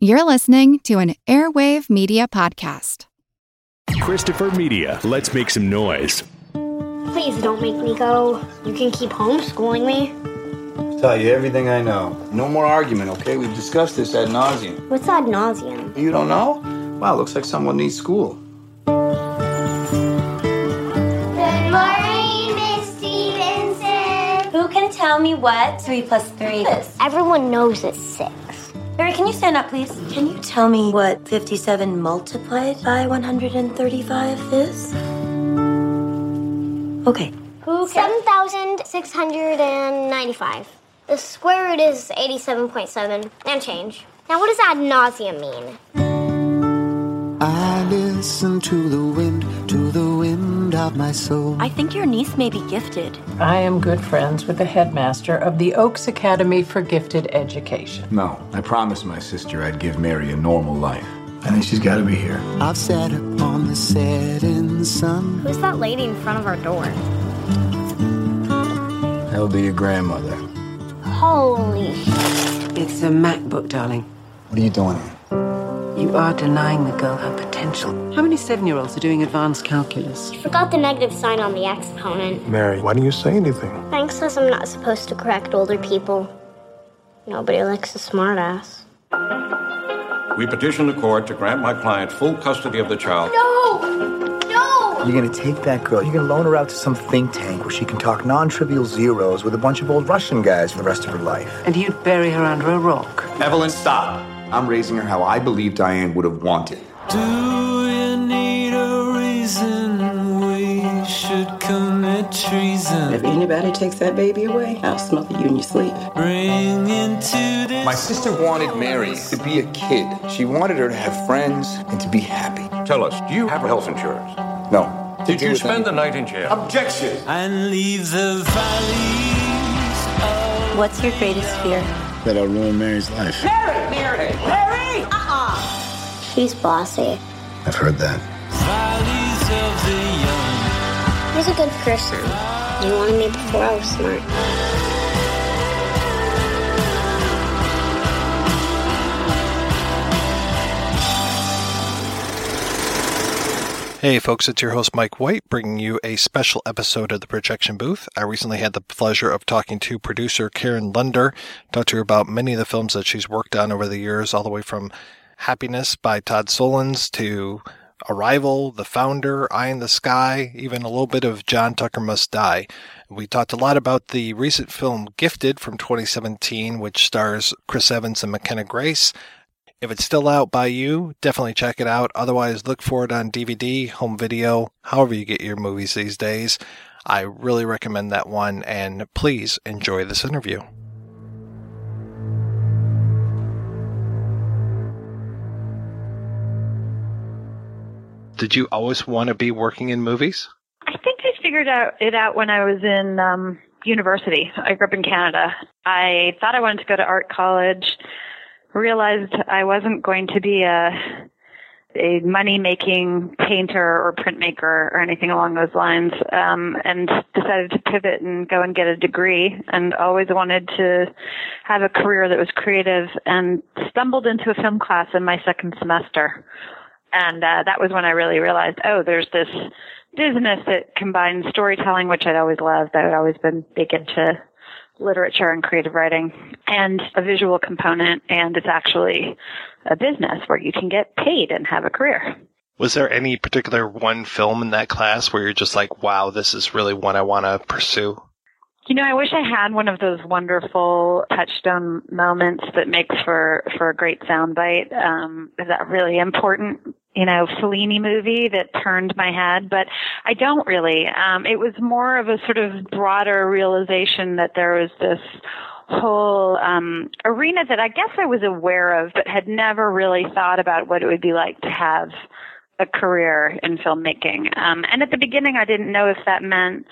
You're listening to an Airwave Media Podcast. Christopher Media. Let's make some noise. Please don't make me go. You can keep homeschooling me. Tell you everything I know. No more argument, okay? We've discussed this ad nauseum. What's ad nauseum? You don't know? Wow, looks like someone needs school. Good morning, Miss Stevenson. Who can tell me what 3 plus 3 is? Everyone knows it's six. Barry, can you stand up, please? Can you tell me what 57 multiplied by 135 is? Okay. Who 7,695. The square root is 87.7 and change. Now, what does ad nauseum mean? I listen to the wind, to the wind of my soul. I think your niece may be gifted. I am good friends with the headmaster of the Oaks Academy for Gifted Education. No, I promised my sister I'd give Mary a normal life. I think she's got to be here. I've sat upon the setting sun. Who's that lady in front of our door? That'll be your grandmother. Holy! It's a MacBook, darling. What are you doing? You are denying the girl her potential. How many seven year olds are doing advanced calculus? You Forgot the negative sign on the exponent. Mary, why don't you say anything? Frank says I'm not supposed to correct older people. Nobody likes a smartass. We petition the court to grant my client full custody of the child. No! No! You're gonna take that girl, you're gonna loan her out to some think tank where she can talk non trivial zeros with a bunch of old Russian guys for the rest of her life. And you'd bury her under a rock. Evelyn, stop. I'm raising her how I believe Diane would have wanted. Do you need a reason we should commit treason? If anybody takes that baby away, I'll smother you in your sleep. Bring into this My sister wanted Mary to be a kid. She wanted her to have friends and to be happy. Tell us, do you have health insurance? No. Did you spend the night in jail? Objection! and leave the valleys What's your greatest fear? That I'll ruin Mary's life. Mary! Mary! Mary! Uh uh-uh. uh. She's bossy. I've heard that. valleys of the young. He's a good person. You wanted me before I was smart. Hey folks, it's your host Mike White bringing you a special episode of the Projection Booth. I recently had the pleasure of talking to producer Karen Lunder, talked to her about many of the films that she's worked on over the years, all the way from Happiness by Todd Solondz to Arrival, The Founder, Eye in the Sky, even a little bit of John Tucker Must Die. We talked a lot about the recent film Gifted from 2017, which stars Chris Evans and McKenna Grace. If it's still out by you, definitely check it out. Otherwise, look for it on DVD, home video, however you get your movies these days. I really recommend that one, and please enjoy this interview. Did you always want to be working in movies? I think I figured out it out when I was in um, university. I grew up in Canada. I thought I wanted to go to art college. Realized I wasn't going to be a a money making painter or printmaker or anything along those lines, um, and decided to pivot and go and get a degree. And always wanted to have a career that was creative. And stumbled into a film class in my second semester and uh, that was when I really realized, oh, there's this business that combines storytelling, which I'd always loved. I'd always been big into literature and creative writing, and a visual component, and it's actually a business where you can get paid and have a career. Was there any particular one film in that class where you're just like, wow, this is really one I want to pursue? You know, I wish I had one of those wonderful touchstone moments that makes for for a great soundbite. Um, is that really important? You know, Fellini movie that turned my head, but I don't really. Um, it was more of a sort of broader realization that there was this whole um, arena that I guess I was aware of, but had never really thought about what it would be like to have a career in filmmaking. Um, and at the beginning, I didn't know if that meant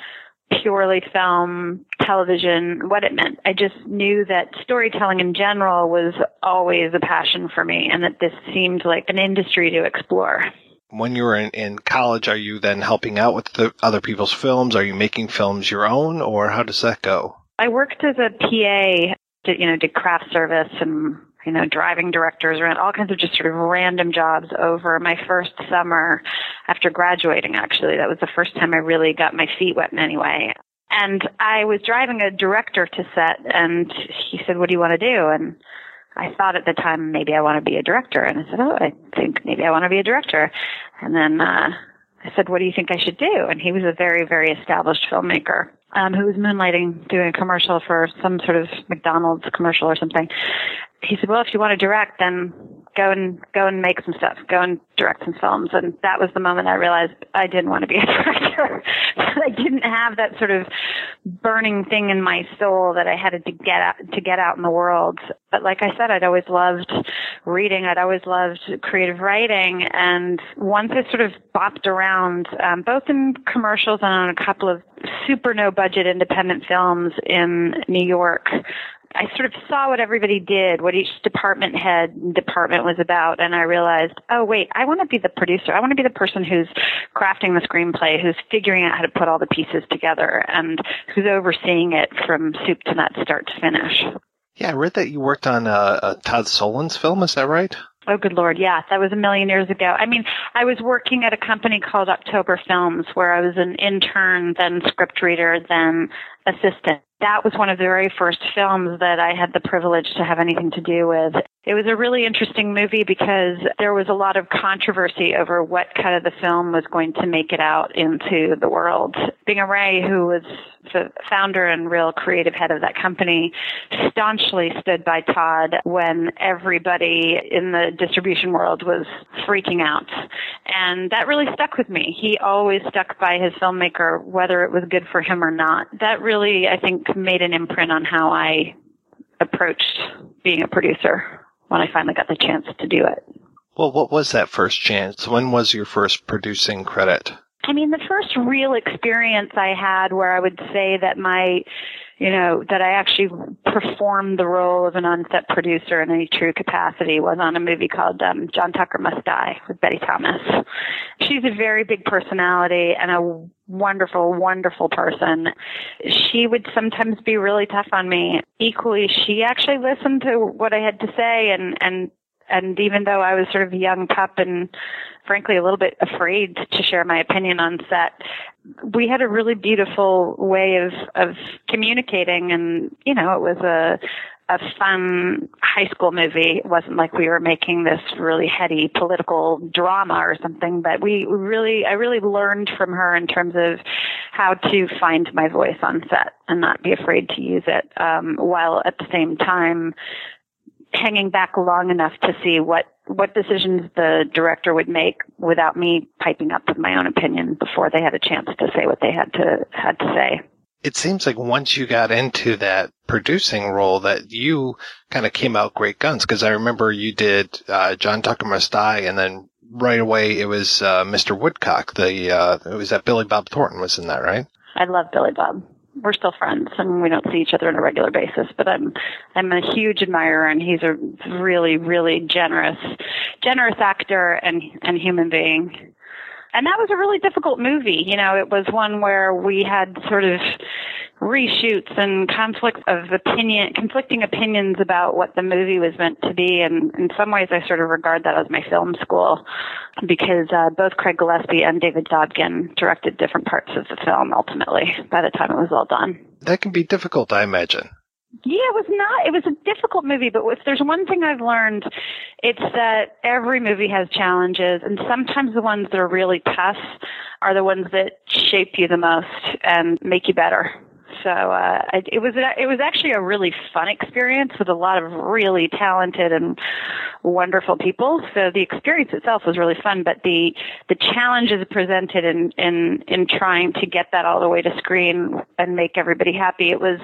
purely film, television, what it meant. I just knew that storytelling in general was always a passion for me and that this seemed like an industry to explore. When you were in, in college, are you then helping out with the other people's films? Are you making films your own or how does that go? I worked as a PA, you know, did craft service and you know, driving directors around, all kinds of just sort of random jobs over my first summer after graduating, actually. That was the first time I really got my feet wet in any way. And I was driving a director to set, and he said, What do you want to do? And I thought at the time, maybe I want to be a director. And I said, Oh, I think maybe I want to be a director. And then, uh, I said, what do you think I should do? And he was a very, very established filmmaker um, who was moonlighting doing a commercial for some sort of McDonald's commercial or something. He said, well, if you want to direct, then go and go and make some stuff, go and direct some films. And that was the moment I realized I didn't want to be a director. I didn't have that sort of burning thing in my soul that I had to get out, to get out in the world. But like I said, I'd always loved reading. I'd always loved creative writing. And once I sort of bopped around, um, both in commercials and on a couple of super no budget independent films in New York, I sort of saw what everybody did, what each department head department was about, and I realized, oh wait, I want to be the producer. I want to be the person who's crafting the screenplay, who's figuring out how to put all the pieces together, and who's overseeing it from soup to nuts, start to finish. Yeah, I read that you worked on a, a Todd Solondz film. Is that right? Oh, good Lord. Yeah, that was a million years ago. I mean, I was working at a company called October Films where I was an intern, then script reader, then assistant that was one of the very first films that I had the privilege to have anything to do with. It was a really interesting movie because there was a lot of controversy over what kind of the film was going to make it out into the world. Bingham Ray, who was the founder and real creative head of that company, staunchly stood by Todd when everybody in the distribution world was freaking out. And that really stuck with me. He always stuck by his filmmaker, whether it was good for him or not. That really, I think, made an imprint on how I approached being a producer when I finally got the chance to do it. Well, what was that first chance? When was your first producing credit? I mean, the first real experience I had where I would say that my you know, that I actually performed the role of an on-set producer in any true capacity was on a movie called um, John Tucker Must Die with Betty Thomas. She's a very big personality and a wonderful, wonderful person. She would sometimes be really tough on me. Equally, she actually listened to what I had to say and, and and even though I was sort of a young pup and frankly a little bit afraid to share my opinion on set, we had a really beautiful way of of communicating and you know it was a a fun high school movie. It wasn't like we were making this really heady political drama or something, but we really, I really learned from her in terms of how to find my voice on set and not be afraid to use it, um, while at the same time hanging back long enough to see what what decisions the director would make without me piping up with my own opinion before they had a chance to say what they had to had to say. It seems like once you got into that producing role that you kind of came out great guns because I remember you did uh, John Tucker Must Die and then right away it was uh, Mr. Woodcock. The uh, it was that Billy Bob Thornton was in that, right? I love Billy Bob we're still friends and we don't see each other on a regular basis but i'm i'm a huge admirer and he's a really really generous generous actor and and human being and that was a really difficult movie you know it was one where we had sort of reshoots and conflicts of opinion, conflicting opinions about what the movie was meant to be. And in some ways, I sort of regard that as my film school because uh, both Craig Gillespie and David Dobkin directed different parts of the film ultimately by the time it was all done. That can be difficult, I imagine. Yeah, it was not. It was a difficult movie, but if there's one thing I've learned, it's that every movie has challenges, and sometimes the ones that are really tough are the ones that shape you the most and make you better. So uh, it was it was actually a really fun experience with a lot of really talented and wonderful people. So the experience itself was really fun, but the the challenges presented in in in trying to get that all the way to screen and make everybody happy it was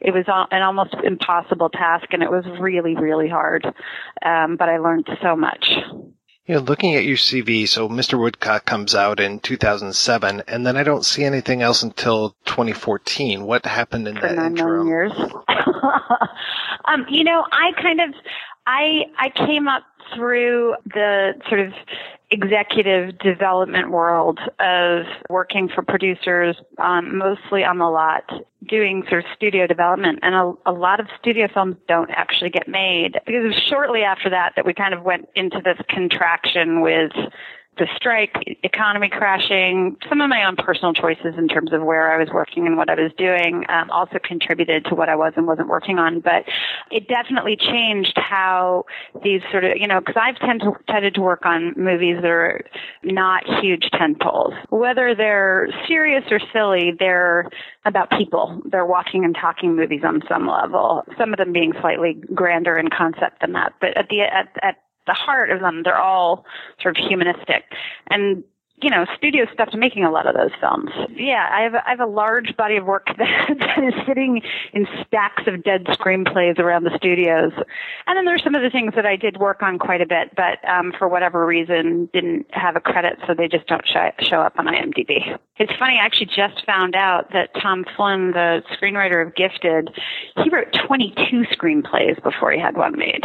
it was an almost impossible task, and it was really really hard. Um, but I learned so much. You know, looking at your CV, so Mr. Woodcock comes out in 2007, and then I don't see anything else until 2014. What happened in For that nine interim? years. um, you know, I kind of, I I came up through the sort of executive development world of working for producers, um, mostly on the lot, doing sort of studio development. And a, a lot of studio films don't actually get made because it was shortly after that that we kind of went into this contraction with the strike, economy crashing, some of my own personal choices in terms of where I was working and what I was doing um, also contributed to what I was and wasn't working on. But it definitely changed how these sort of, you know, because I've tend to, tended to work on movies that are not huge tentpoles. Whether they're serious or silly, they're about people. They're walking and talking movies on some level. Some of them being slightly grander in concept than that. But at the at, at the heart of them, they're all sort of humanistic. And you know, studios stopped making a lot of those films. Yeah, I have, I have a large body of work that, that is sitting in stacks of dead screenplays around the studios. And then there's some of the things that I did work on quite a bit, but um, for whatever reason didn't have a credit, so they just don't show, show up on IMDb. It's funny, I actually just found out that Tom Flynn, the screenwriter of Gifted, he wrote 22 screenplays before he had one made.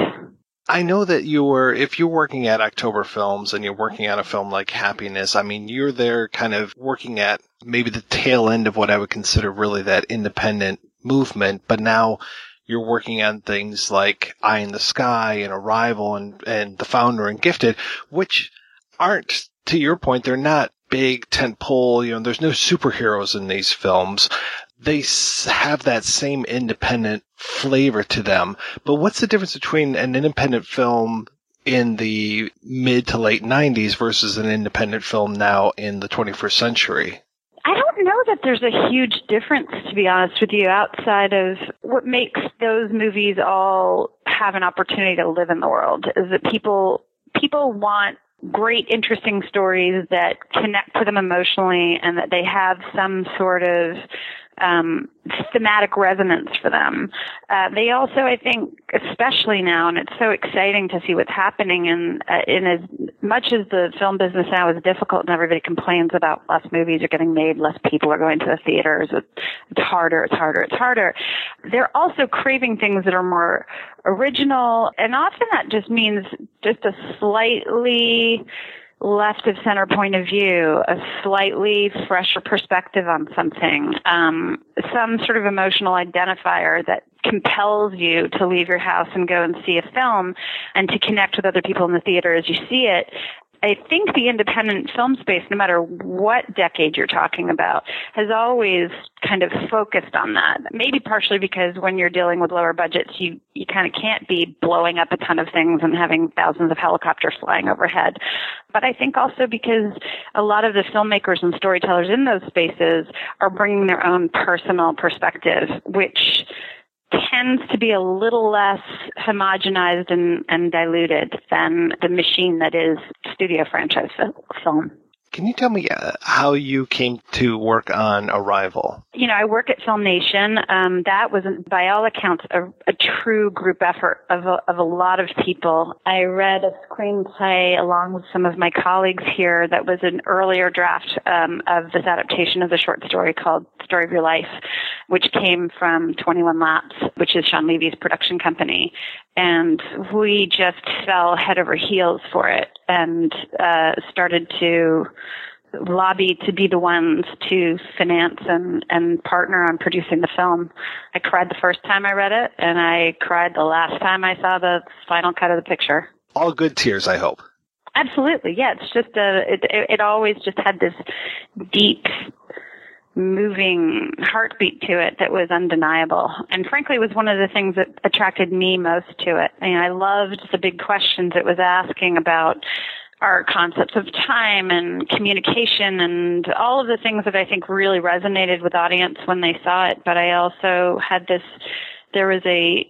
I know that you were, if you're working at October Films and you're working on a film like Happiness, I mean, you're there kind of working at maybe the tail end of what I would consider really that independent movement, but now you're working on things like Eye in the Sky and Arrival and, and The Founder and Gifted, which aren't, to your point, they're not big tentpole, you know, there's no superheroes in these films they have that same independent flavor to them. But what's the difference between an independent film in the mid to late 90s versus an independent film now in the 21st century? I don't know that there's a huge difference, to be honest with you, outside of what makes those movies all have an opportunity to live in the world is that people people want great, interesting stories that connect to them emotionally and that they have some sort of um, thematic resonance for them. Uh, they also, I think, especially now, and it's so exciting to see what's happening. And uh, in as much as the film business now is difficult, and everybody complains about less movies are getting made, less people are going to the theaters. It's harder, it's harder, it's harder. They're also craving things that are more original, and often that just means just a slightly left of center point of view, a slightly fresher perspective on something, um, some sort of emotional identifier that compels you to leave your house and go and see a film and to connect with other people in the theater as you see it I think the independent film space, no matter what decade you're talking about, has always kind of focused on that. Maybe partially because when you're dealing with lower budgets, you, you kind of can't be blowing up a ton of things and having thousands of helicopters flying overhead. But I think also because a lot of the filmmakers and storytellers in those spaces are bringing their own personal perspective, which tends to be a little less homogenized and, and diluted than the machine that is studio franchise film. Can you tell me uh, how you came to work on Arrival? You know, I work at FilmNation. Um, that was, by all accounts, a, a true group effort of a, of a lot of people. I read a screenplay along with some of my colleagues here that was an earlier draft um, of this adaptation of the short story called Story of Your Life, which came from 21 Laps, which is Shawn Levy's production company. And we just fell head over heels for it and uh, started to lobby to be the ones to finance and, and partner on producing the film. I cried the first time I read it, and I cried the last time I saw the final cut of the picture. All good tears, I hope. Absolutely, yeah. It's just a. It, it always just had this deep, moving heartbeat to it that was undeniable, and frankly, was one of the things that attracted me most to it. I mean, I loved the big questions it was asking about our concepts of time and communication and all of the things that I think really resonated with audience when they saw it. But I also had this, there was a,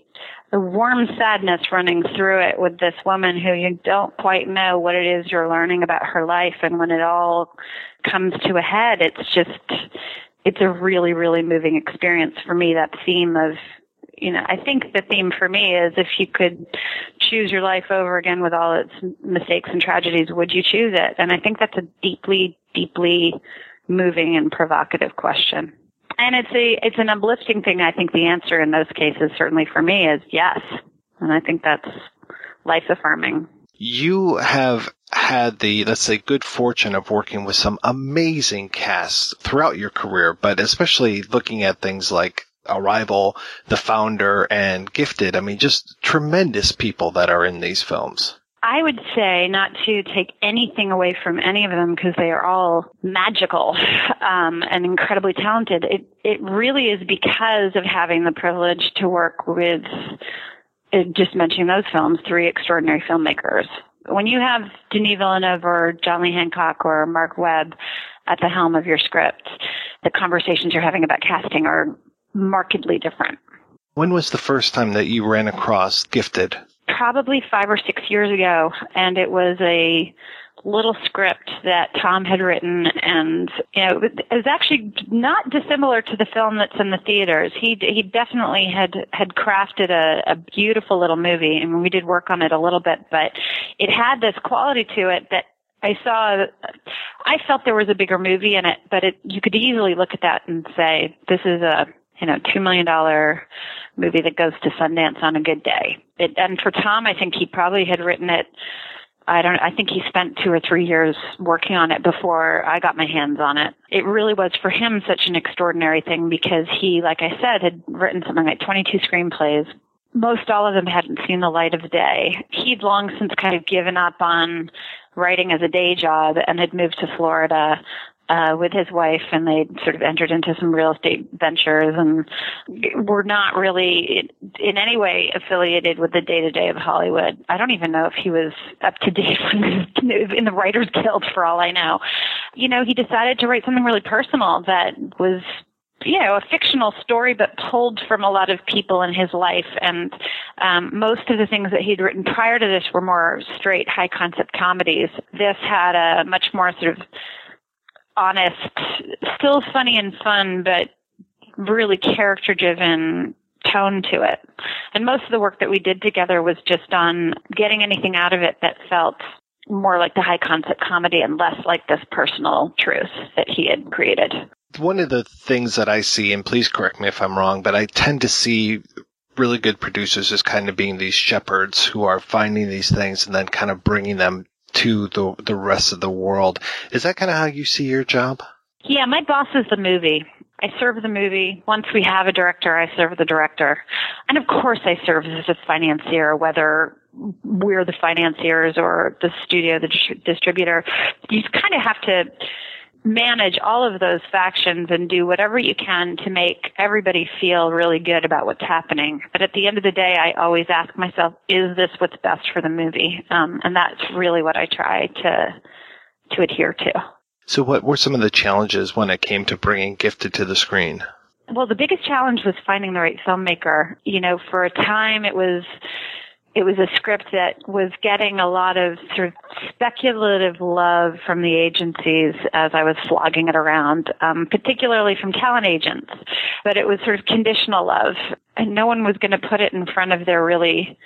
a warm sadness running through it with this woman who you don't quite know what it is you're learning about her life. And when it all comes to a head, it's just, it's a really, really moving experience for me, that theme of you know, I think the theme for me is if you could choose your life over again with all its mistakes and tragedies, would you choose it? And I think that's a deeply, deeply moving and provocative question. And it's a, it's an uplifting thing. I think the answer in those cases, certainly for me, is yes. And I think that's life affirming. You have had the, let's say, good fortune of working with some amazing casts throughout your career, but especially looking at things like Arrival, The Founder, and Gifted. I mean, just tremendous people that are in these films. I would say not to take anything away from any of them because they are all magical um, and incredibly talented. It it really is because of having the privilege to work with uh, just mentioning those films, three extraordinary filmmakers. When you have Denis Villeneuve or John Lee Hancock or Marc Webb at the helm of your script, the conversations you're having about casting are markedly different. When was the first time that you ran across Gifted? Probably five or six years ago, and it was a little script that Tom had written, and you know, it was actually not dissimilar to the film that's in the theaters. He he definitely had had crafted a, a beautiful little movie, and we did work on it a little bit, but it had this quality to it that I saw, I felt there was a bigger movie in it, but it, you could easily look at that and say, this is a, you know, $2 million movie that goes to Sundance on a good day. It, and for Tom, I think he probably had written it. I don't, I think he spent two or three years working on it before I got my hands on it. It really was for him such an extraordinary thing because he, like I said, had written something like 22 screenplays. Most all of them hadn't seen the light of day. He'd long since kind of given up on writing as a day job and had moved to Florida uh, with his wife, and they sort of entered into some real estate ventures, and were not really in any way affiliated with the day to day of Hollywood. I don't even know if he was up to date in the Writers Guild, for all I know. You know, he decided to write something really personal that was you know, a fictional story, but pulled from a lot of people in his life. And um, most of the things that he'd written prior to this were more straight, high concept comedies. This had a much more sort of honest, still funny and fun, but really character driven tone to it. And most of the work that we did together was just on getting anything out of it that felt more like the high concept comedy and less like this personal truth that he had created. One of the things that I see, and please correct me if I'm wrong, but I tend to see really good producers as kind of being these shepherds who are finding these things and then kind of bringing them to the the rest of the world. Is that kind of how you see your job? Yeah, my boss is the movie. I serve the movie. Once we have a director, I serve the director. And of course I serve as a financier, whether we're the financiers or the studio, the distributor. You kind of have to manage all of those factions and do whatever you can to make everybody feel really good about what's happening. But at the end of the day, I always ask myself, is this what's best for the movie? Um, and that's really what I try to to adhere to. So, what were some of the challenges when it came to bringing Gifted to the screen? Well, the biggest challenge was finding the right filmmaker. You know, for a time it was it was a script that was getting a lot of sort of speculative love from the agencies as I was flogging it around, um, particularly from talent agents. But it was sort of conditional love, and no one was going to put it in front of their really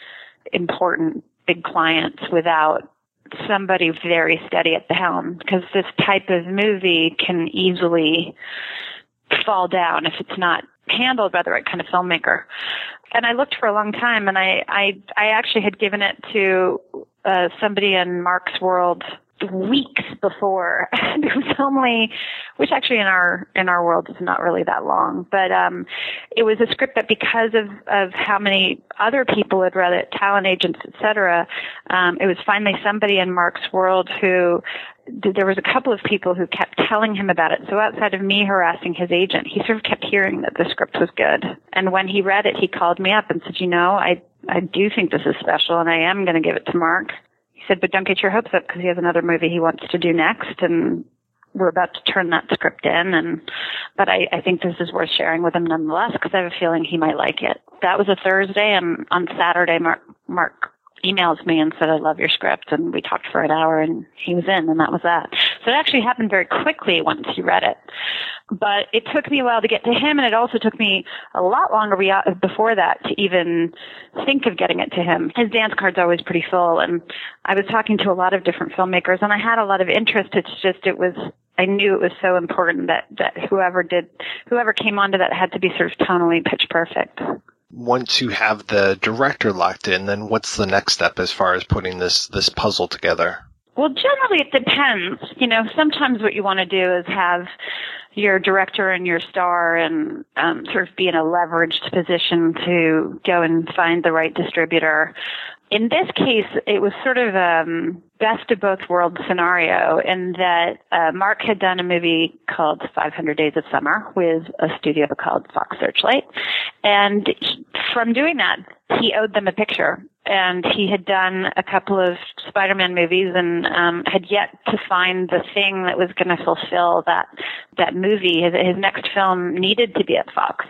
important big clients without somebody very steady at the helm because this type of movie can easily fall down if it's not handled by the right kind of filmmaker and I looked for a long time, and I I I actually had given it to uh, somebody in Marc's world weeks before. And it was only, which actually in our in our world is not really that long, but um, it was a script that because of of how many other people had read it, talent agents, etc. Um, it was finally somebody in Marc's world who there was a couple of people who kept telling him about it. So outside of me harassing his agent, he sort of kept hearing that the script was good. And when he read it, he called me up and said, "You know, I I do think this is special, and I am going to give it to Marc." He said, "But don't get your hopes up because he has another movie he wants to do next, and we're about to turn that script in and but I, I think this is worth sharing with him nonetheless because I have a feeling he might like it. That was a Thursday and on Saturday Marc Marc emails me and said, I love your script. And we talked for an hour and he was in and that was that. So it actually happened very quickly once he read it. But it took me a while to get to him and it also took me a lot longer uh, before that to even think of getting it to him. His dance card's always pretty full and I was talking to a lot of different filmmakers and I had a lot of interest. It's just, it was, I knew it was so important that, that whoever did, whoever came onto that had to be sort of tonally pitch perfect once you have the director locked in, then what's the next step as far as putting this this puzzle together? Well, generally it depends. You know, sometimes what you want to do is have your director and your star and um, sort of be in a leveraged position to go and find the right distributor. In this case, it was sort of a um, best of both worlds scenario in that uh, Marc had done a movie called 500 Days of Summer with a studio called Fox Searchlight. And he, from doing that, he owed them a picture and he had done a couple of Spider-Man movies and um, had yet to find the thing that was going to fulfill that that movie. His, his next film needed to be at Fox.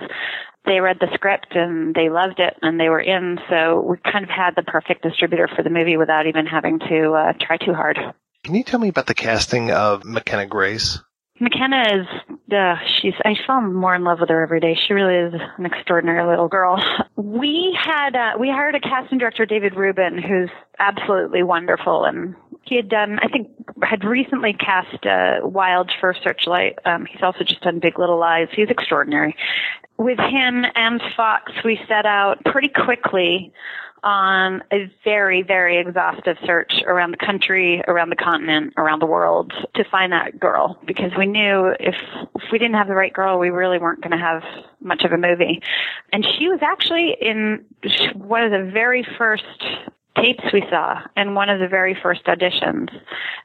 They read the script and they loved it and they were in. So we kind of had the perfect distributor for the movie without even having to uh, try too hard. Can you tell me about the casting of McKenna Grace? McKenna is, uh, she's, I fall more in love with her every day. She really is an extraordinary little girl. We had, uh, we hired a casting director, David Rubin, who's absolutely wonderful. And he had done, I think, had recently cast, uh, Wild for Searchlight. Um, he's also just done Big Little Lies. He's extraordinary. With him and Fox, we set out pretty quickly on a very, very exhaustive search around the country, around the continent, around the world to find that girl because we knew if, if we didn't have the right girl, we really weren't going to have much of a movie. And she was actually in one of the very first tapes we saw in one of the very first auditions.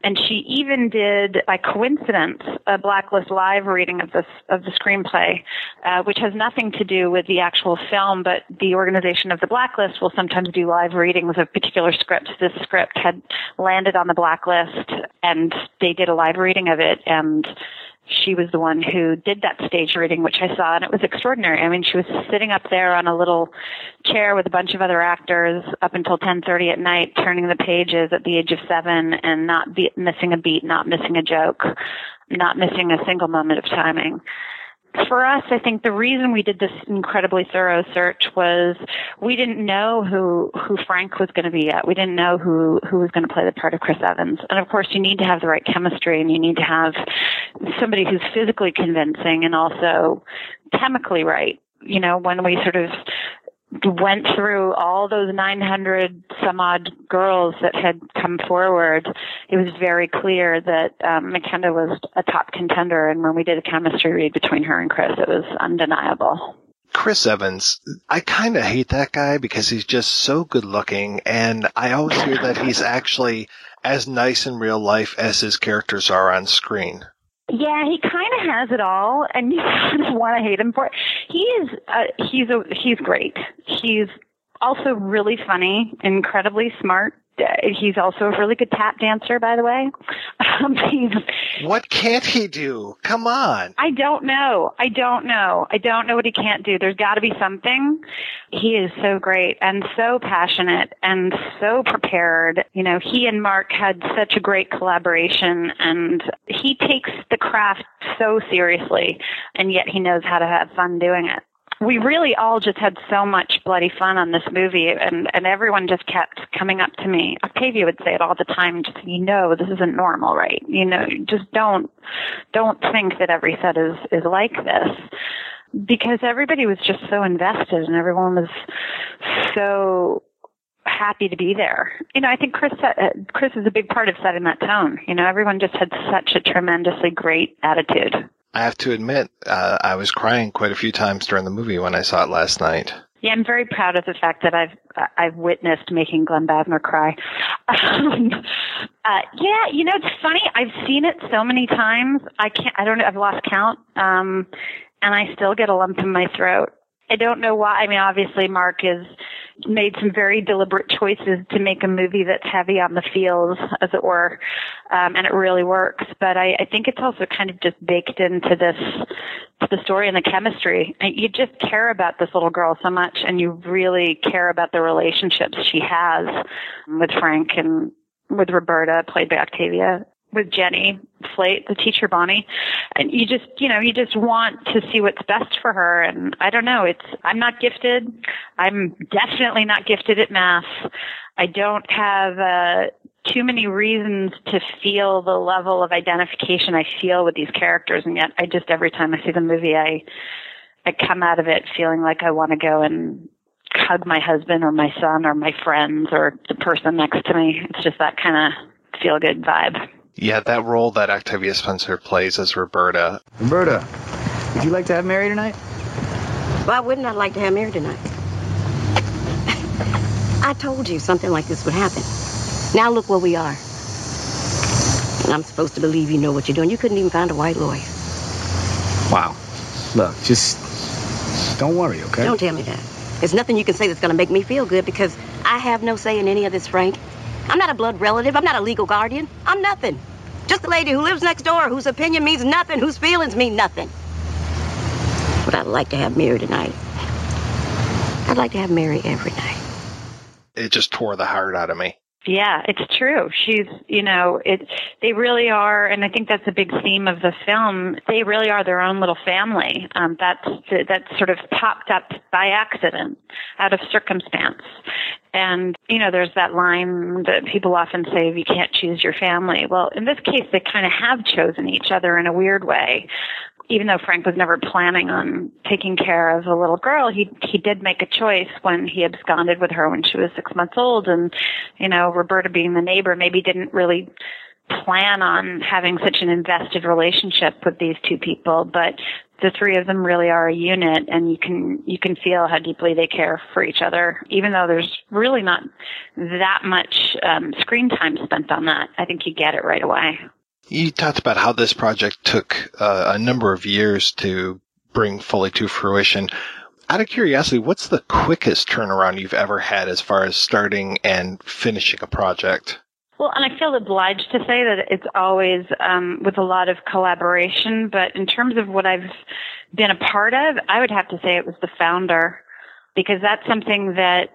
And she even did, by coincidence, a Blacklist live reading of this of the screenplay, uh, which has nothing to do with the actual film, but the organization of the Blacklist will sometimes do live readings of particular scripts. This script had landed on the Blacklist, and they did a live reading of it, and she was the one who did that stage reading, which I saw, and it was extraordinary. I mean, she was sitting up there on a little chair with a bunch of other actors up until 10:30 at night, turning the pages at the age of seven, and not be- missing a beat, not missing a joke, not missing a single moment of timing for us, I think the reason we did this incredibly thorough search was we didn't know who who Frank was going to be yet. We didn't know who who was going to play the part of Chris Evans. And of course, you need to have the right chemistry, and you need to have somebody who's physically convincing and also chemically right. You know, when we sort of went through all those 900 some odd girls that had come forward, it was very clear that um, McKenna was a top contender. And when we did a chemistry read between her and Chris, it was undeniable. Chris Evans, I kind of hate that guy because he's just so good looking, and I always hear that he's actually as nice in real life as his characters are on screen. Yeah, he kind of has it all, and you kind of want to hate him for it. He is, uh, he's a, he's great. He's also really funny, incredibly smart, he's also a really good tap dancer, by the way. Um, what can't he do? Come on. I don't know. I don't know. I don't know what he can't do. There's got to be something. He is so great and so passionate and so prepared. You know, he and Marc had such a great collaboration and he takes the craft so seriously and yet he knows how to have fun doing it we really all just had so much bloody fun on this movie and and everyone just kept coming up to me octavia would say it all the time just you know this isn't normal right you know just don't don't think that every set is is like this because everybody was just so invested and everyone was so happy to be there. You know, I think Chris uh, Chris is a big part of setting that tone. You know, everyone just had such a tremendously great attitude. I have to admit, uh, I was crying quite a few times during the movie when I saw it last night. Yeah, I'm very proud of the fact that I've I've witnessed making Glenn Basner cry. Um, uh, yeah, you know, it's funny. I've seen it so many times. I can't. I don't. I've lost count. Um, and I still get a lump in my throat. I don't know why. I mean, obviously, Marc has made some very deliberate choices to make a movie that's heavy on the feels, as it were, um, and it really works. But I, I think it's also kind of just baked into this, to the story and the chemistry. You just care about this little girl so much, and you really care about the relationships she has with Frank and with Roberta, played by Octavia, with Jenny Slate, the teacher Bonnie, and you just, you know, you just want to see what's best for her. And I don't know, it's, I'm not gifted. I'm definitely not gifted at math. I don't have, uh, too many reasons to feel the level of identification I feel with these characters. And yet I just, every time I see the movie, I, I come out of it feeling like I want to go and hug my husband or my son or my friends or the person next to me. It's just that kind of feel good vibe. Yeah, that role that Octavia Spencer plays as Roberta. Roberta, would you like to have Mary tonight? Why wouldn't I like to have Mary tonight? I told you something like this would happen. Now look where we are. And I'm supposed to believe you know what you're doing. You couldn't even find a white lawyer. Wow. Look, just don't worry, okay? Don't tell me that. There's nothing you can say that's going to make me feel good because I have no say in any of this, Frank. I'm not a blood relative. I'm not a legal guardian. I'm nothing. Just a lady who lives next door, whose opinion means nothing, whose feelings mean nothing. But I'd like to have Mary tonight. I'd like to have Mary every night. It just tore the heart out of me. Yeah, it's true. She's, you know, it. They really are, and I think that's a big theme of the film. They really are their own little family. Um, that's that sort of popped up by accident, out of circumstance. And you know, there's that line that people often say, "You can't choose your family." Well, in this case, they kind of have chosen each other in a weird way even though Frank was never planning on taking care of a little girl, he he did make a choice when he absconded with her when she was six months old, and you know Roberta being the neighbor maybe didn't really plan on having such an invested relationship with these two people, but the three of them really are a unit and you can you can feel how deeply they care for each other even though there's really not that much um, screen time spent on that. I think you get it right away you talked about how this project took uh, a number of years to bring fully to fruition. Out of curiosity, what's the quickest turnaround you've ever had as far as starting and finishing a project? Well, and I feel obliged to say that it's always um, with a lot of collaboration, but in terms of what I've been a part of, I would have to say it was the founder because that's something that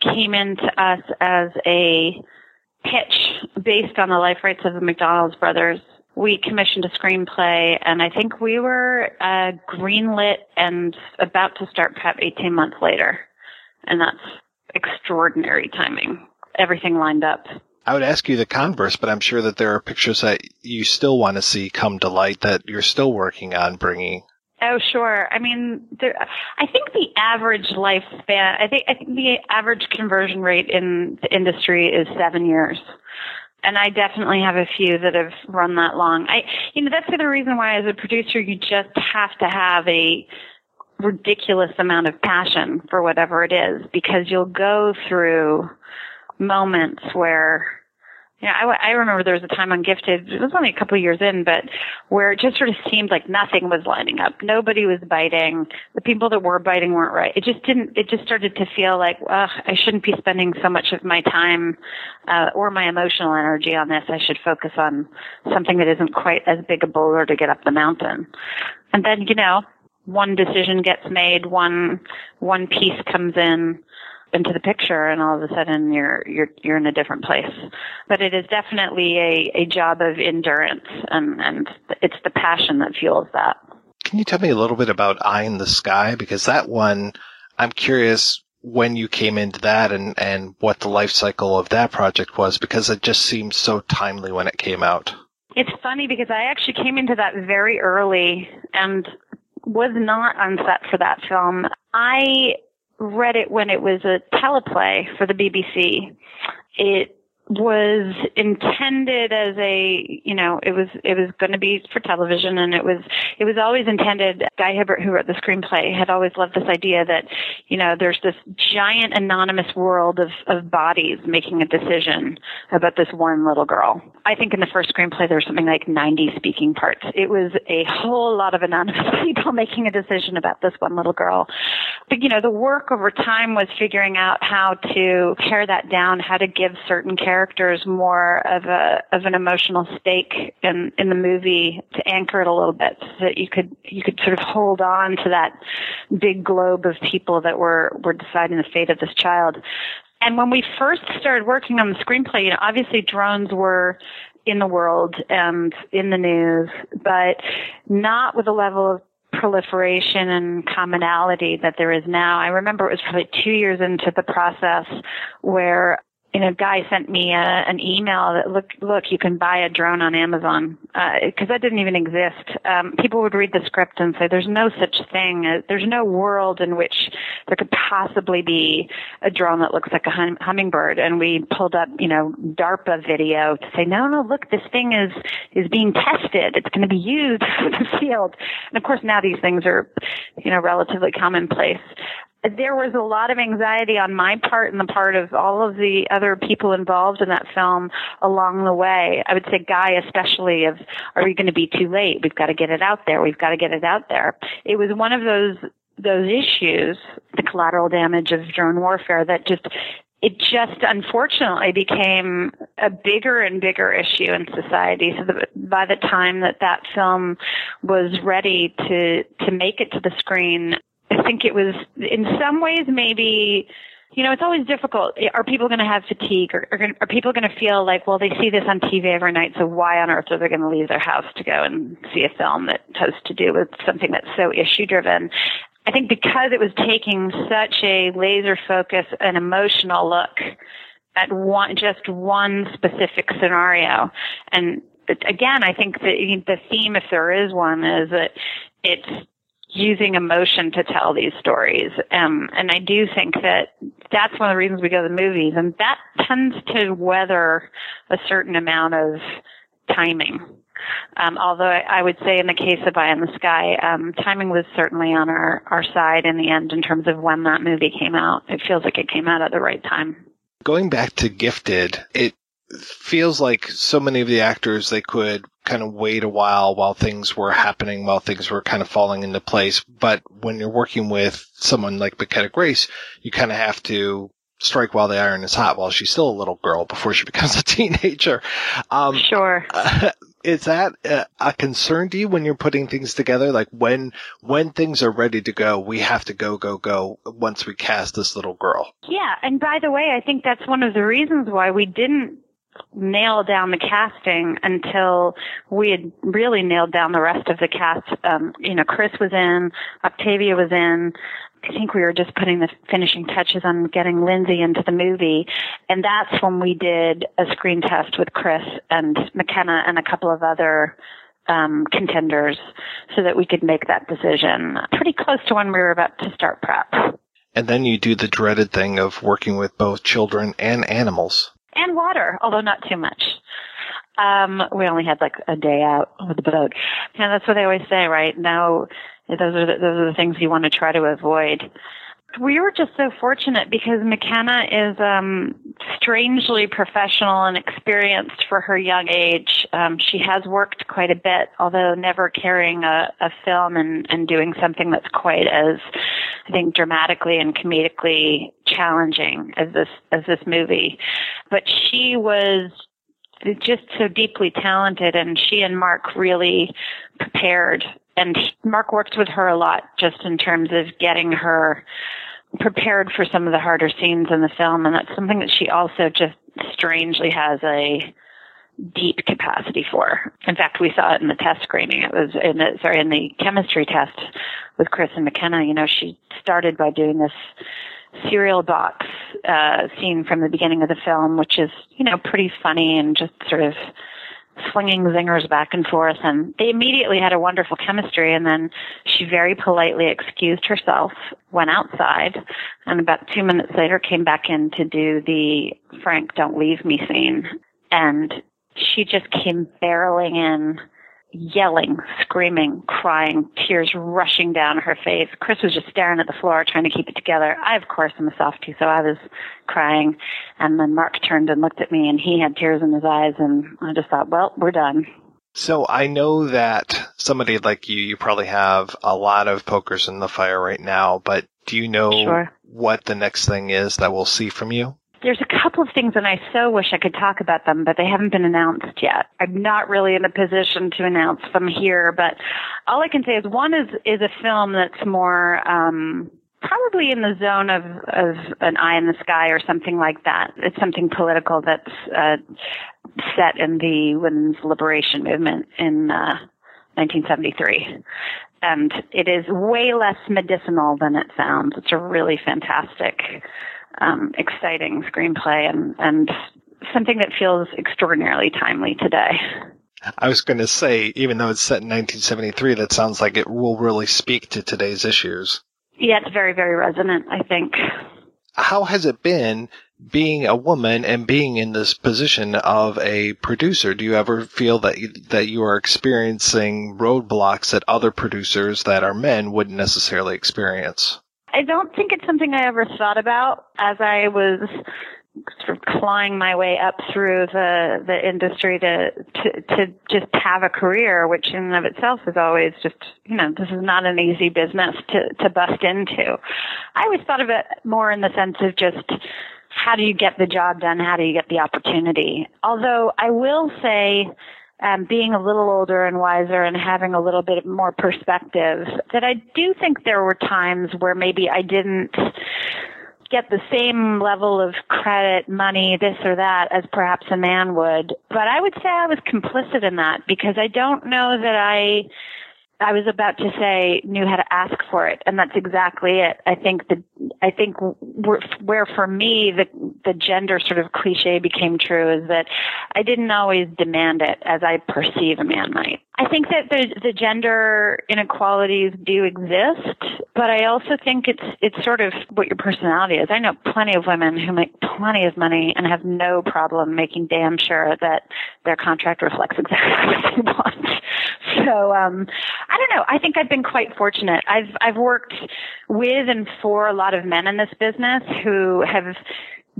came into us as a pitch based on the life rights of the McDonald's brothers. We commissioned a screenplay, and I think we were uh, greenlit and about to start prep 18 months later. And that's extraordinary timing. Everything lined up. I would ask you the converse, but I'm sure that there are pictures that you still want to see come to light that you're still working on bringing Oh, sure. I mean, there, I think the average lifespan, I think, I think the average conversion rate in the industry is seven years. And I definitely have a few that have run that long. I, you know, that's the reason why as a producer, you just have to have a ridiculous amount of passion for whatever it is because you'll go through moments where yeah, I, I remember there was a time on Gifted, it was only a couple of years in, but where it just sort of seemed like nothing was lining up. Nobody was biting. The people that were biting weren't right. It just didn't, it just started to feel like, ugh, I shouldn't be spending so much of my time, uh, or my emotional energy on this. I should focus on something that isn't quite as big a boulder to get up the mountain. And then, you know, one decision gets made, one, one piece comes in, into the picture and all of a sudden you're you're you're in a different place. But it is definitely a a job of endurance and and it's the passion that fuels that. Can you tell me a little bit about eye in the sky? Because that one i'm curious when you came into that and and what the life cycle of that project was because it just seemed so timely when it came out. It's funny because i actually came into that very early and was not on set for that film. I read it when it was a teleplay for the BBC. It was intended as a you know it was it was going to be for television and it was it was always intended guy hibbert who wrote the screenplay had always loved this idea that you know there's this giant anonymous world of of bodies making a decision about this one little girl. I think in the first screenplay there was something like 90 speaking parts. It was a whole lot of anonymous people making a decision about this one little girl. But you know the work over time was figuring out how to pare that down how to give certain characters characters more of a of an emotional stake in in the movie to anchor it a little bit so that you could you could sort of hold on to that big globe of people that were were deciding the fate of this child. And when we first started working on the screenplay, you know, obviously drones were in the world and in the news, but not with the level of proliferation and commonality that there is now. I remember it was probably two years into the process where you know, guy sent me a, an email that look, look, you can buy a drone on Amazon because uh, that didn't even exist. Um, people would read the script and say, "There's no such thing. Uh, there's no world in which there could possibly be a drone that looks like a hum- hummingbird." And we pulled up, you know, DARPA video to say, "No, no, look, this thing is is being tested. It's going to be used for the field." And of course, now these things are, you know, relatively commonplace there was a lot of anxiety on my part and the part of all of the other people involved in that film along the way. I would say Guy especially of, are we going to be too late? We've got to get it out there. We've got to get it out there. It was one of those, those issues, the collateral damage of drone warfare that just it just unfortunately became a bigger and bigger issue in society. So by the time that that film was ready to to make it to the screen, I think it was in some ways maybe you know, it's always difficult. Are people going to have fatigue or, or are people going to feel like, well, they see this on TV every night, so why on earth are they going to leave their house to go and see a film that has to do with something that's so issue driven? I think because it was taking such a laser focus and emotional look at one, just one specific scenario. And again, I think that the theme, if there is one, is that it's using emotion to tell these stories. Um, and I do think that that's one of the reasons we go to the movies. And that tends to weather a certain amount of timing. Um, although I, I, would say in the case of Eye in the Sky, um, timing was certainly on our, our side in the end in terms of when that movie came out. It feels like it came out at the right time. Going back to Gifted, it feels like so many of the actors they could kind of wait a while while things were happening, while things were kind of falling into place. But when you're working with someone like McKenna Grace, you kind of have to strike while the iron is hot while she's still a little girl before she becomes a teenager. Um, sure. Uh, is that a, a concern to you when you're putting things together? Like when, when things are ready to go, we have to go, go, go once we cast this little girl. Yeah. And by the way, I think that's one of the reasons why we didn't nail down the casting until we had really nailed down the rest of the cast. Um, you know, Chris was in, Octavia was in. I think we were just putting the finishing touches on getting Lindsay into the movie. And that's when we did a screen test with Chris and McKenna and a couple of other um, contenders so that we could make that decision pretty close to when we were about to start prep. And then you do the dreaded thing of working with both children and animals and water, although not too much. Um, we only had like a day out with the boat. And that's what they always say, right? Now, those are the, those are the things you want to try to avoid. We were just so fortunate because McKenna is um, strangely professional and experienced for her young age. Um, she has worked quite a bit, although never carrying a, a film and, and doing something that's quite as, I think, dramatically and comedically challenging as this as this movie. But she was just so deeply talented, and she and Marc really prepared. And Marc worked with her a lot, just in terms of getting her prepared for some of the harder scenes in the film, and that's something that she also just strangely has a deep capacity for. In fact, we saw it in the test screening. It was in the sorry in the chemistry test with Chris and McKenna. You know, she started by doing this cereal box uh, scene from the beginning of the film, which is you know pretty funny and just sort of slinging zingers back and forth and they immediately had a wonderful chemistry and then she very politely excused herself went outside and about two minutes later came back in to do the frank don't leave me scene. And she just came barreling in yelling, screaming, crying, tears rushing down her face. Chris was just staring at the floor trying to keep it together. I, of course, am a softie, so I was crying. And then Marc turned and looked at me and he had tears in his eyes and I just thought, well, we're done. So I know that somebody like you, you probably have a lot of pokers in the fire right now, but do you know sure. what the next thing is that we'll see from you? There's a couple of things, and I so wish I could talk about them, but they haven't been announced yet. I'm not really in a position to announce them here, but all I can say is one is is a film that's more um, probably in the zone of of an eye in the sky or something like that. It's something political that's uh, set in the women's liberation movement in uh, 1973 and it is way less medicinal than it sounds. It's a really fantastic um, exciting screenplay and, and something that feels extraordinarily timely today. I was going to say, even though it's set in 1973, that sounds like it will really speak to today's issues. Yeah, it's very, very resonant, I think. How has it been being a woman and being in this position of a producer? Do you ever feel that you, that you are experiencing roadblocks that other producers that are men wouldn't necessarily experience? I don't think it's something I ever thought about as I was sort of clawing my way up through the the industry to to to just have a career, which in and of itself is always just you know this is not an easy business to to bust into. I always thought of it more in the sense of just how do you get the job done? How do you get the opportunity? Although I will say. Um, being a little older and wiser and having a little bit more perspective, that I do think there were times where maybe I didn't get the same level of credit, money, this or that as perhaps a man would. But I would say I was complicit in that because I don't know that I I was about to say knew how to ask for it, and that's exactly it. I think the I think where, for me the the gender sort of cliche became true is that I didn't always demand it as I perceive a man might. I think that the the gender inequalities do exist, but I also think it's it's sort of what your personality is. I know plenty of women who make plenty of money and have no problem making damn sure that their contract reflects exactly what they want. So um I don't know. I think I've been quite fortunate. I've I've worked with and for a lot of men in this business who have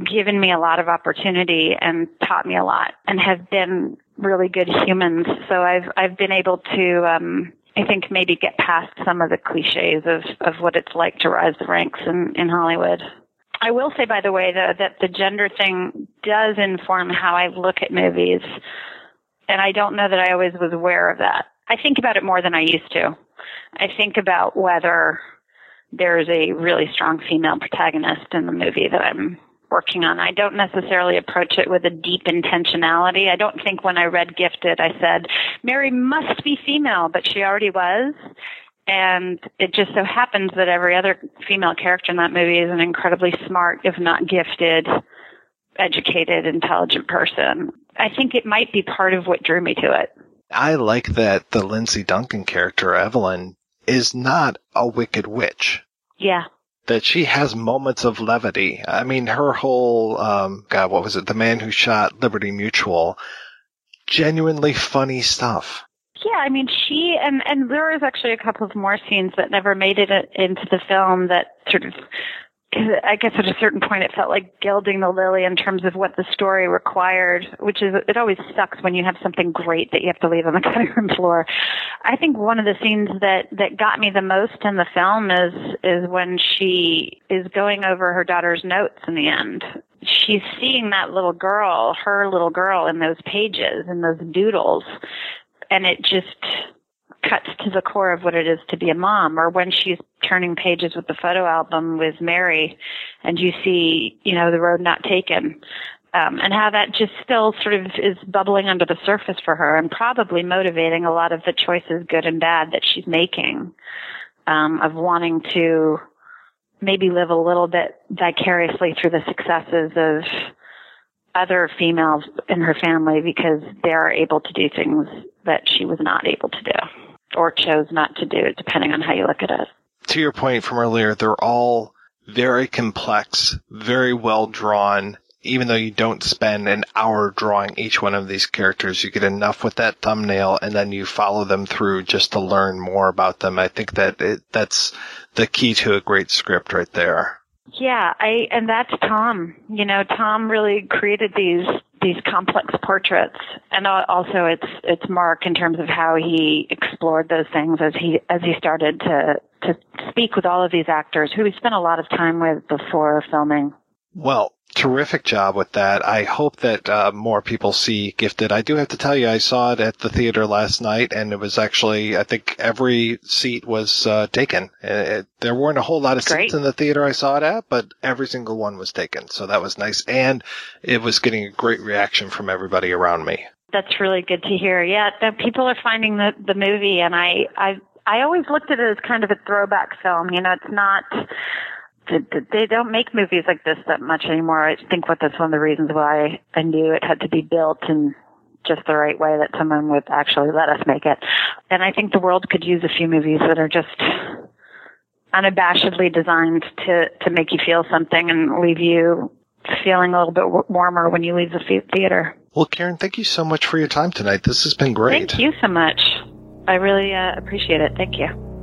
given me a lot of opportunity and taught me a lot and have been really good humans. So I've I've been able to um I think maybe get past some of the cliches of of what it's like to rise the ranks in in Hollywood. I will say by the way though that the gender thing does inform how I look at movies. And I don't know that I always was aware of that. I think about it more than I used to. I think about whether there's a really strong female protagonist in the movie that I'm working on. I don't necessarily approach it with a deep intentionality. I don't think when I read Gifted, I said, Mary must be female, but she already was. And it just so happens that every other female character in that movie is an incredibly smart, if not gifted, educated, intelligent person. I think it might be part of what drew me to it. I like that the Lindsay Duncan character, Evelyn, is not a wicked witch. Yeah. That she has moments of levity. I mean, her whole, um, God, what was it? The man who shot Liberty Mutual. Genuinely funny stuff. Yeah, I mean, she and and there was actually a couple of more scenes that never made it into the film that sort of I guess at a certain point it felt like gilding the lily in terms of what the story required, which is, it always sucks when you have something great that you have to leave on the cutting room floor. I think one of the scenes that, that got me the most in the film is, is when she is going over her daughter's notes in the end. She's seeing that little girl, her little girl in those pages, in those doodles, and it just, cuts to the core of what it is to be a mom or when she's turning pages with the photo album with Mary and you see, you know, the road not taken. Um, and how that just still sort of is bubbling under the surface for her and probably motivating a lot of the choices, good and bad, that she's making, um, of wanting to maybe live a little bit vicariously through the successes of other females in her family because they're able to do things that she was not able to do or chose not to do, depending on how you look at it. To your point from earlier, they're all very complex, very well drawn. Even though you don't spend an hour drawing each one of these characters, you get enough with that thumbnail and then you follow them through just to learn more about them. I think that it, that's the key to a great script right there. Yeah, I and that's Tom. You know, Tom really created these these complex portraits, and also it's it's Marc in terms of how he explored those things as he as he started to to speak with all of these actors who he spent a lot of time with before filming. Well, terrific job with that. I hope that uh, more people see Gifted. I do have to tell you, I saw it at the theater last night, and it was actually, I think every seat was uh, taken. It, uh, there weren't a whole lot of Great. seats in the theater I saw it at, but every single one was taken. So that was nice, and it was getting a great reaction from everybody around me. That's really good to hear. Yeah, people are finding the the movie, and I I I always looked at it as kind of a throwback film. You know, it's not they don't make movies like this that much anymore. I think what that's one of the reasons why I knew it had to be built in just the right way that someone would actually let us make it. And I think the world could use a few movies that are just unabashedly designed to to make you feel something and leave you feeling a little bit warmer when you leave the the- theater. Well, Karen, thank you so much for your time tonight. This has been great. Thank you so much. I really uh, appreciate it. Thank you.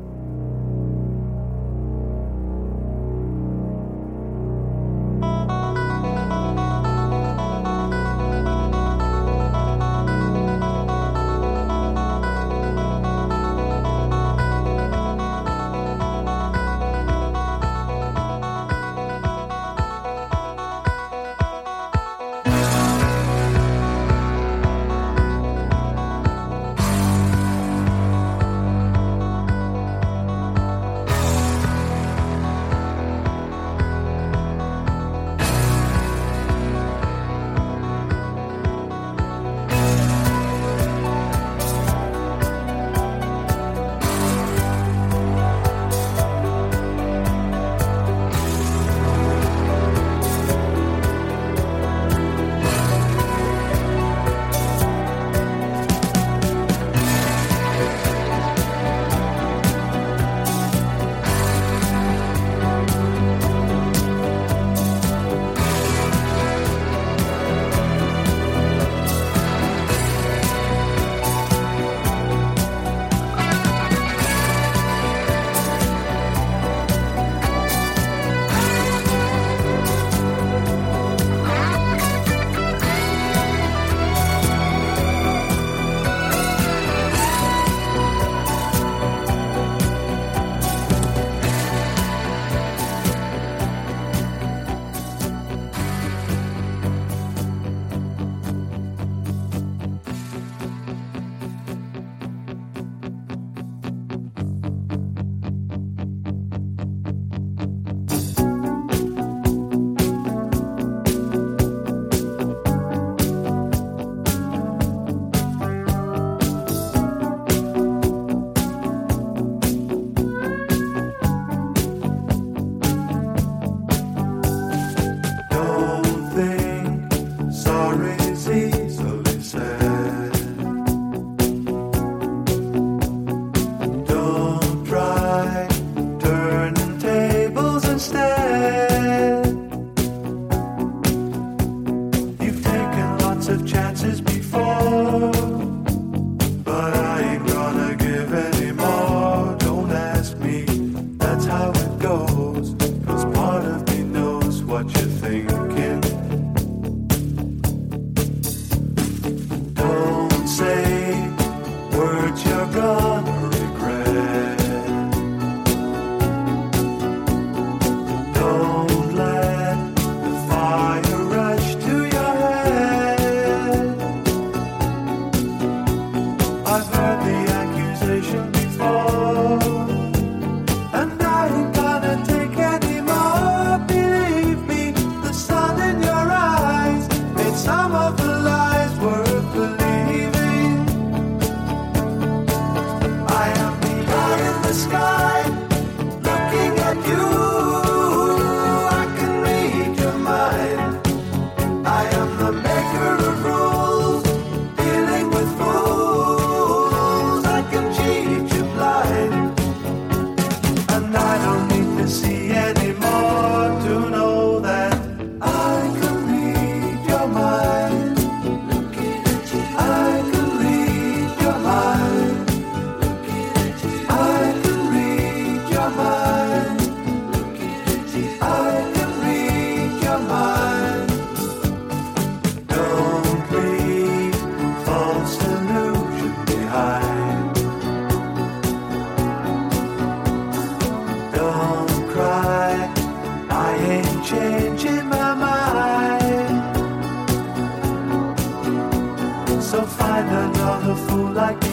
Like